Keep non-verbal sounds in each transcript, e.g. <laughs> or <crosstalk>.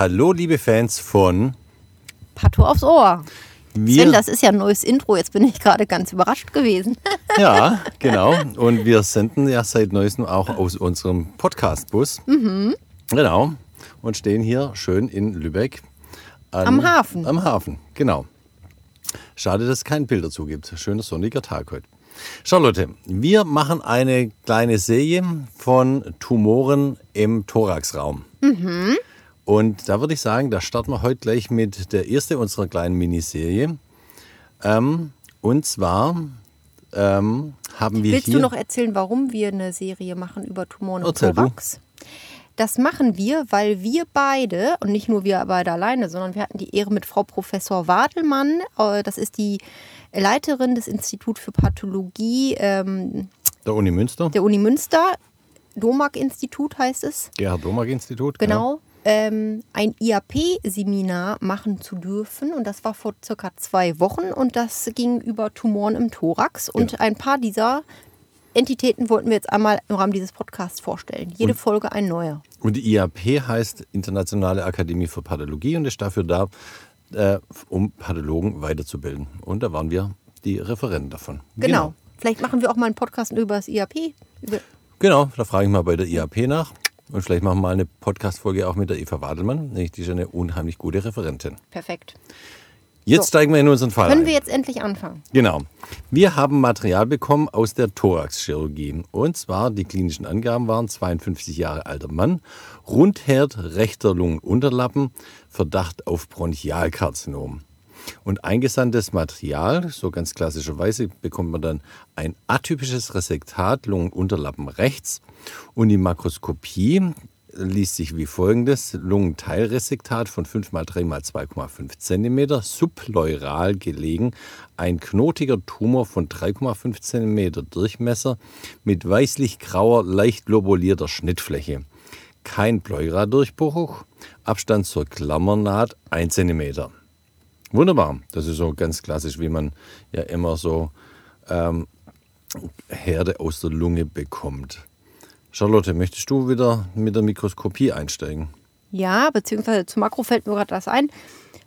Hallo, liebe Fans von Pato aufs Ohr. wir. Sven, das ist ja ein neues Intro. Jetzt bin ich gerade ganz überrascht gewesen. ja, <laughs> genau. Und wir senden ja seit neuestem auch aus unserem Podcast-Bus. Mhm. Genau. Und stehen hier schön in Lübeck. an- Am Hafen. Am Hafen, genau. Schade, dass es kein Bild dazu gibt. Schöner sonniger Tag heute. Charlotte, wir machen eine kleine Serie von Tumoren im Thoraxraum. Mhm. Und da würde ich sagen, da starten wir heute gleich mit der ersten unserer kleinen Miniserie. Ähm, und zwar ähm, haben wir Willst hier... du noch erzählen, warum wir eine Serie machen über Tumoren du. Thorax? Das machen wir, weil wir beide, und nicht nur wir beide alleine, sondern wir hatten die Ehre mit Frau Professor Wadelmann, äh, das ist die Leiterin des Instituts für Pathologie ähm, der Uni Münster, der Uni Münster, DOMAG-Institut heißt es, Gerhard Domag Institut. genau, ähm, ein IAP-Seminar machen zu dürfen. Und das war vor circa zwei Wochen und das ging über Tumoren im Thorax. Und Genau. ein paar dieser Entitäten wollten wir jetzt einmal im Rahmen dieses Podcasts vorstellen. Jede Folge ein neuer. Und die IAP heißt Internationale Akademie für Pathologie und ist dafür da, äh, um Pathologen weiterzubilden. Und da waren wir die Referenten davon. Genau. Vielleicht machen wir auch mal einen Podcast über das IAP. Über Genau, da frage ich mal bei der IAP nach. Und vielleicht machen wir mal eine Podcast-Folge auch mit der Eva Wadelmann. Die ist eine unheimlich gute Referentin. Perfekt. Jetzt So. steigen wir in unseren Fall Können ein. wir jetzt endlich anfangen? Genau. Wir haben Material bekommen aus der Thoraxchirurgie. Und zwar, die klinischen Angaben waren 52 Jahre alter Mann, Rundherd, rechter Lungenunterlappen, Verdacht auf Bronchialkarzinom. Und eingesandtes Material, so ganz klassischerweise, bekommt man dann ein atypisches Resektat, Lungenunterlappen rechts. Und die Makroskopie liest sich wie folgendes. Lungenteilresektat von 5 x 3 x 2,5 cm, subpleural gelegen, ein knotiger Tumor von 3,5 cm Durchmesser mit weißlich-grauer, leicht lobulierter Schnittfläche. Kein Pleura-Durchbruch, Abstand zur Klammernaht 1 cm. Wunderbar. Das ist so ganz klassisch, wie man ja immer so ähm, Herde aus der Lunge bekommt. Charlotte, möchtest du wieder mit der Mikroskopie einsteigen? Ja, beziehungsweise zu Makro fällt mir gerade das ein.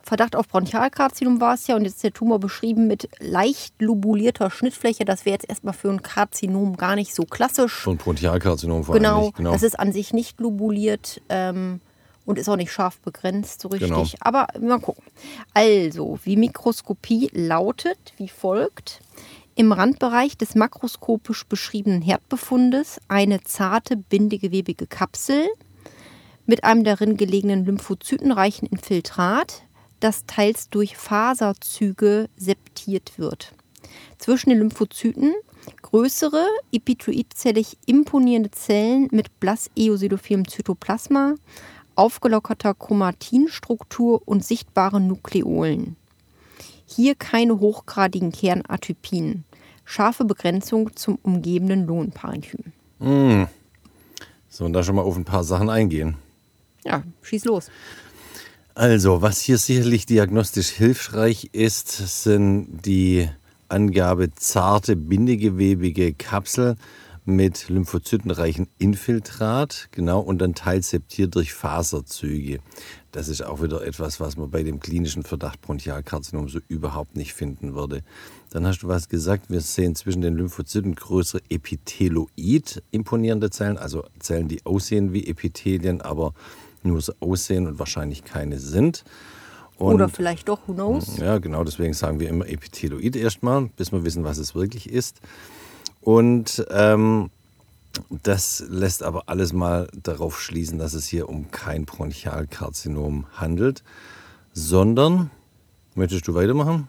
Verdacht auf Bronchialkarzinom war es ja und jetzt ist der Tumor beschrieben mit leicht lobulierter Schnittfläche. Das wäre jetzt erstmal für ein Karzinom gar nicht so klassisch. Von Bronchialkarzinom vor Genau, allem nicht. Genau. das ist an sich nicht lobuliert ähm, und ist auch nicht scharf begrenzt, so richtig. Genau. Aber mal gucken. Also, die Mikroskopie lautet wie folgt. Im Randbereich des makroskopisch beschriebenen Herdbefundes eine zarte bindegewebige Kapsel mit einem darin gelegenen lymphozytenreichen Infiltrat, das teils durch Faserzüge septiert wird. Zwischen den Lymphozyten größere, epithelizellig imponierende Zellen mit blass-eosinophilem Zytoplasma, aufgelockerter Chromatinstruktur und sichtbaren Nukleolen. Hier keine hochgradigen Kernatypien. Scharfe Begrenzung zum umgebenden Lungenparenchym. so, und da schon mal auf ein paar Sachen eingehen. Ja, schieß los. Also, was hier sicherlich diagnostisch hilfreich ist, sind die Angabe zarte bindegewebige Kapsel mit lymphozytenreichen Infiltrat, genau, und dann teils septiert durch Faserzüge. Das ist auch wieder etwas, was man bei dem klinischen Verdacht Bronchialkarzinom so überhaupt nicht finden würde. Dann hast du was gesagt, wir sehen zwischen den Lymphozyten größere Epitheloid imponierende Zellen, also Zellen, die aussehen wie Epithelien, aber nur so aussehen und wahrscheinlich keine sind. Und Oder vielleicht doch, who knows? ja, genau, deswegen sagen wir immer Epitheloid erstmal, bis wir wissen, was es wirklich ist. Und ähm, das lässt aber alles mal darauf schließen, dass es hier um kein Bronchialkarzinom handelt, sondern, möchtest du weitermachen?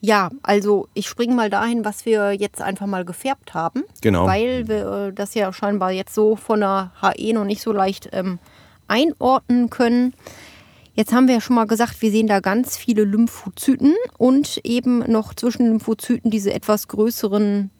Ja, also ich springe mal dahin, was wir jetzt einfach mal gefärbt haben. Genau. Weil wir äh, das ja scheinbar jetzt so von der HE noch nicht so leicht ähm, einordnen können. Jetzt haben wir ja schon mal gesagt, wir sehen da ganz viele Lymphozyten und eben noch zwischen Lymphozyten diese etwas größeren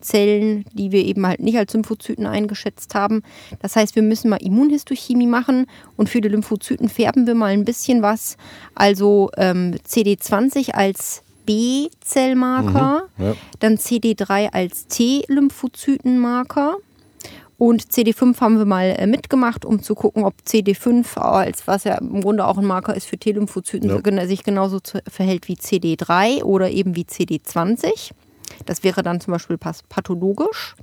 Zellen, die wir eben halt nicht als Lymphozyten eingeschätzt haben. Das heißt, wir müssen mal Immunhistochemie machen und für die Lymphozyten färben wir mal ein bisschen was. Also ähm, CD20 als B-Zellmarker, Mhm, ja. dann CD3 als T-Lymphozytenmarker Und CD5 haben wir mal äh, mitgemacht, um zu gucken, ob CD5, als was ja im Grunde auch ein Marker ist für T-Lymphozyten, ja. sich genauso verhält wie CD3 oder eben wie CD20. Das wäre dann zum Beispiel pathologisch.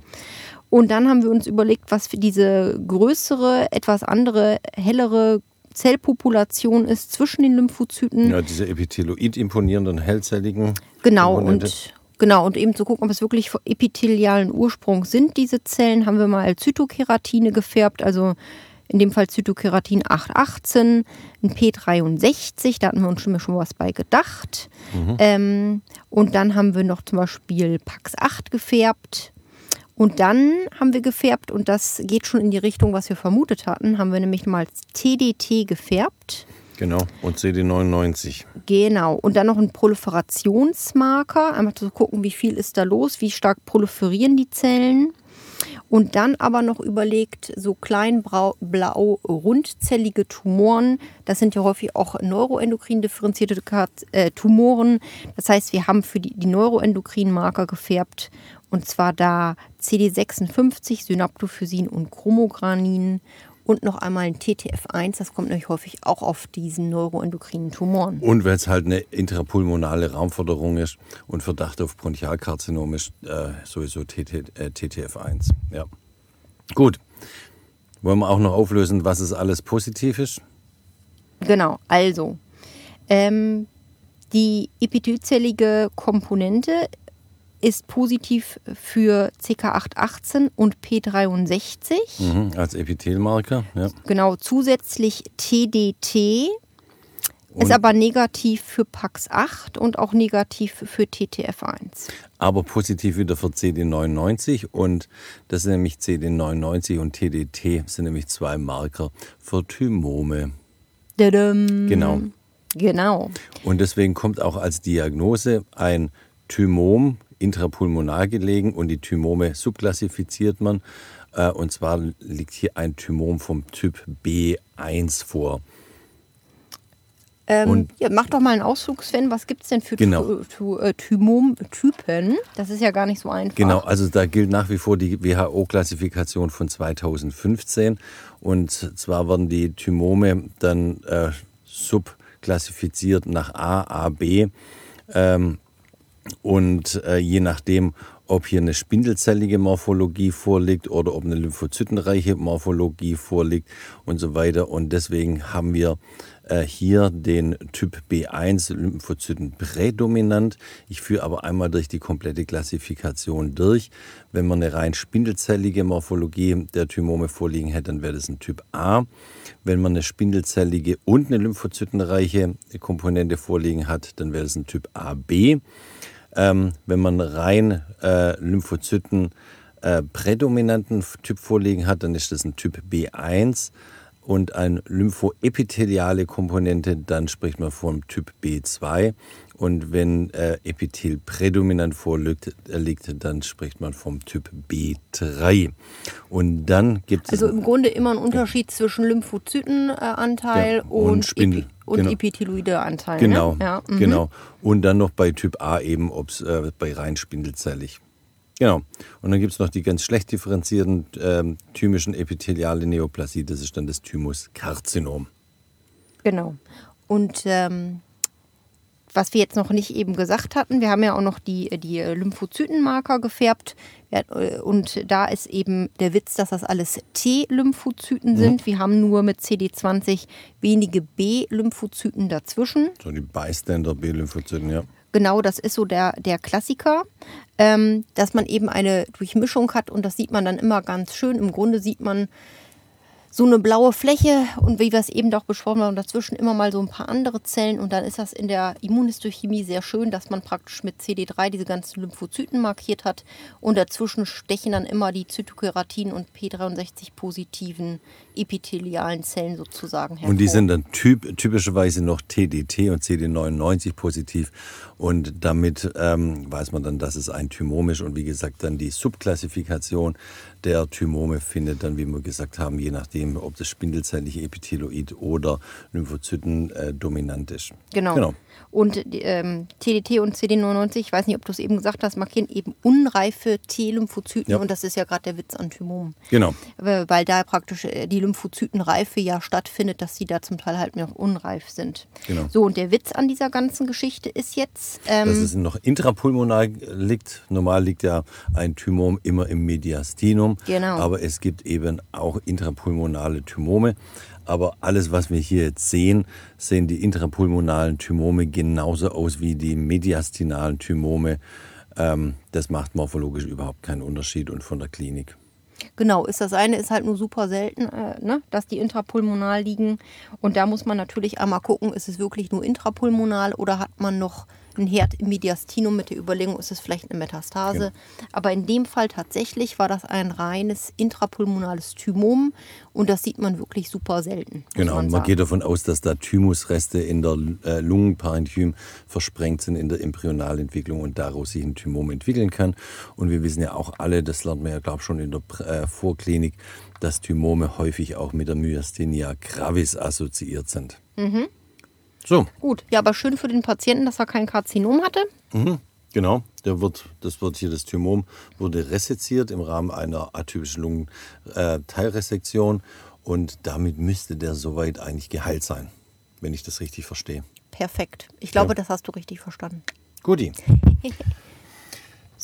Und dann haben wir uns überlegt, was für diese größere, etwas andere, hellere Zellpopulation ist zwischen den Lymphozyten. Ja, diese epitheloid imponierenden, hellzelligen. Genau, und Genau, und eben zu gucken, ob es wirklich epithelialen Ursprung sind, diese Zellen, haben wir mal Zytokeratine gefärbt, also in dem Fall Zytokeratin 818, ein P63, da hatten wir uns schon, schon was bei gedacht. Mhm. Ähm, und dann haben wir noch zum Beispiel Pax8 gefärbt. Und dann haben wir gefärbt, und das geht schon in die Richtung, was wir vermutet hatten, haben wir nämlich mal TDT gefärbt. Genau, und CD99. Genau, und dann noch ein Proliferationsmarker, einmal zu gucken, wie viel ist da los, wie stark proliferieren die Zellen. Und dann aber noch überlegt, so kleinblau rundzellige Tumoren, das sind ja häufig auch neuroendokrin differenzierte äh, Tumoren. Das heißt, wir haben für die, die neuroendokrinen Marker gefärbt und zwar da CD56, Synaptophysin und Chromogranin und noch einmal ein TTF1, das kommt nämlich häufig auch auf diesen neuroendokrinen Tumoren. Und wenn es halt eine intrapulmonale Raumforderung ist und Verdacht auf Bronchialkarzinom ist, äh, sowieso TT, äh, TTF1. Ja. Gut. Wollen wir auch noch auflösen, was es alles positiv ist? Genau, also ähm, die epithelzellige Komponente ist positiv für CK818 und P63. Mhm, als Epithelmarker, ja. Genau, zusätzlich TDT und ist aber negativ für PAX8 und auch negativ für TTF1. Aber positiv wieder für CD99 und das sind nämlich CD99 und TDT sind nämlich zwei Marker für Thymome. Dadam. Genau. Genau. Und deswegen kommt auch als Diagnose ein Thymom intrapulmonar gelegen und die Thymome subklassifiziert man. Äh, und zwar liegt hier ein Thymom vom Typ B1 vor. Ähm, ja, mach doch mal einen Ausflug, Sven. Was gibt es denn für genau. äh, Thymom-Typen? Das ist ja gar nicht so einfach. Genau, also da gilt nach wie vor die WHO-Klassifikation von 2015. Und zwar werden die Thymome dann äh, subklassifiziert nach A, A, B. Ähm, und äh, je nachdem, ob hier eine spindelzellige Morphologie vorliegt oder ob eine lymphozytenreiche Morphologie vorliegt und so weiter. Und deswegen haben wir äh, hier den Typ B1 Lymphozyten prädominant. Ich führe aber einmal durch die komplette Klassifikation durch. Wenn man eine rein spindelzellige Morphologie der Thymome vorliegen hätte, dann wäre das ein Typ A. Wenn man eine spindelzellige und eine lymphozytenreiche Komponente vorliegen hat, dann wäre das ein Typ AB. Ähm, wenn man rein äh, Lymphozyten äh, prädominanten Typ vorliegen hat, dann ist das ein Typ B1 und eine lymphoepitheliale Komponente, dann spricht man vom Typ B2. Und wenn äh, Epithel prädominant vorliegt, äh, liegt, dann spricht man vom Typ B3. Und dann gibt es. Also im Grunde immer ein Unterschied zwischen Lymphozytenanteil ja, und, und Spindel. Epi und genau. epitheloide Anteil. Genau, ne? ja. mhm. genau. Und dann noch bei Typ A eben, ob es äh, bei rein spindelzellig. Genau. Und dann gibt es noch die ganz schlecht differenzierten ähm, thymischen epitheliale Neoplasie, das ist dann das Thymuskarzinom. Genau. Und ähm, was wir jetzt noch nicht eben gesagt hatten, wir haben ja auch noch die, die Lymphozytenmarker gefärbt. Äh, und da ist eben der Witz, dass das alles T-Lymphozyten mhm. sind. Wir haben nur mit CD20 wenige B-Lymphozyten dazwischen. So die Bystander-B-Lymphozyten, ja. Genau, das ist so der, der Klassiker, ähm, dass man eben eine Durchmischung hat und das sieht man dann immer ganz schön. Im Grunde sieht man so eine blaue Fläche und wie wir es eben doch besprochen haben, dazwischen immer mal so ein paar andere Zellen und dann ist das in der Immunhistochemie sehr schön, dass man praktisch mit CD3 diese ganzen Lymphozyten markiert hat und dazwischen stechen dann immer die Zytokeratin und P63 positiven epithelialen Zellen sozusagen hervor. Und die sind dann typ, typischerweise noch TDT und CD99 positiv und damit ähm, weiß man dann, dass es ein Thymom ist und wie gesagt dann die Subklassifikation der Thymome findet dann, wie wir gesagt haben, je nachdem, ob das spindelzellige Epitheloid oder Lymphozyten äh, dominant ist. Genau. genau. Und ähm, TDT und CD99, ich weiß nicht, ob du es eben gesagt hast, markieren eben unreife T-Lymphozyten Ja. und das ist ja gerade der Witz an Thymomen. Genau. Weil weil da praktisch äh, die Lymphozytenreife ja stattfindet, dass sie da zum Teil halt noch unreif sind. Genau. So, und der Witz an dieser ganzen Geschichte ist jetzt, ähm, Dass es noch intrapulmonal liegt. Normal liegt ja ein Thymom immer im Mediastinum. Genau. Aber es gibt eben auch intrapulmonale Thymome. Aber alles, was wir hier jetzt sehen, sehen die intrapulmonalen Thymome genauso aus wie die mediastinalen Thymome. Ähm, das macht morphologisch überhaupt keinen Unterschied und von der Klinik. Genau, ist das eine ist halt nur super selten, äh, ne, dass die intrapulmonal liegen. Und da muss man natürlich einmal gucken, ist es wirklich nur intrapulmonal oder hat man noch einen Herd im Mediastinum mit der Überlegung, ist es vielleicht eine Metastase. Aber in dem Fall tatsächlich war das ein reines intrapulmonales Thymom und das sieht man wirklich super selten. Genau, man und man geht davon aus, dass da Thymusreste in der äh, Lungenparenchym versprengt sind in der Embryonalentwicklung und daraus sich ein Thymom entwickeln kann. Und wir wissen ja auch alle, das lernt man ja, glaube ich, schon in der äh, Vorklinik, dass Thymome häufig auch mit der Myasthenia gravis assoziiert sind. Mhm. So, Gut, ja, aber schön für den Patienten, dass er kein Karzinom hatte. genau. Der wird, das wird hier das Thymom wurde reseziert im Rahmen einer atypischen Lungenteilresektion und damit müsste der soweit eigentlich geheilt sein, wenn ich das richtig verstehe. Perfekt. Ich glaube, Ja. das hast du richtig verstanden. Guti. <laughs>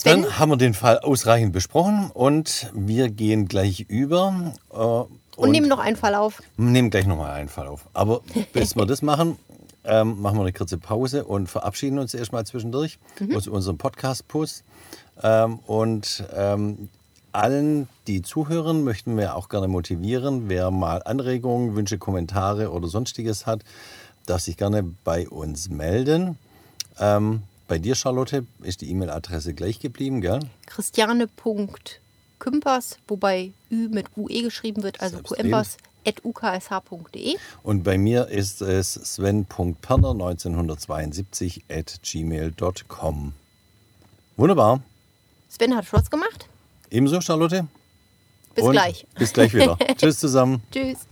Dann haben wir den Fall ausreichend besprochen und wir gehen gleich über. Äh, und Und nehmen noch einen Fall auf. nehmen gleich nochmal einen Fall auf. Aber bis <laughs> wir das machen, ähm, machen wir eine kurze Pause und verabschieden uns erstmal zwischendurch aus unserem Podcast-Puss. Ähm, und ähm, allen, die zuhören, möchten wir auch gerne motivieren. Wer mal Anregungen, Wünsche, Kommentare oder sonstiges hat, darf sich gerne bei uns melden. Ähm, bei dir, Charlotte, ist die E-Mail-Adresse gleich geblieben, gell? Christiane.kümpers, wobei Ü mit UE geschrieben wird, also Selbstredend. qempers.uksh.de. Und bei mir ist es sven.perner 1972 at gmail.com. Wunderbar. Sven hat Schluss gemacht. Ebenso, Charlotte. Bis Und gleich. Bis gleich wieder. <laughs> Tschüss zusammen. Tschüss.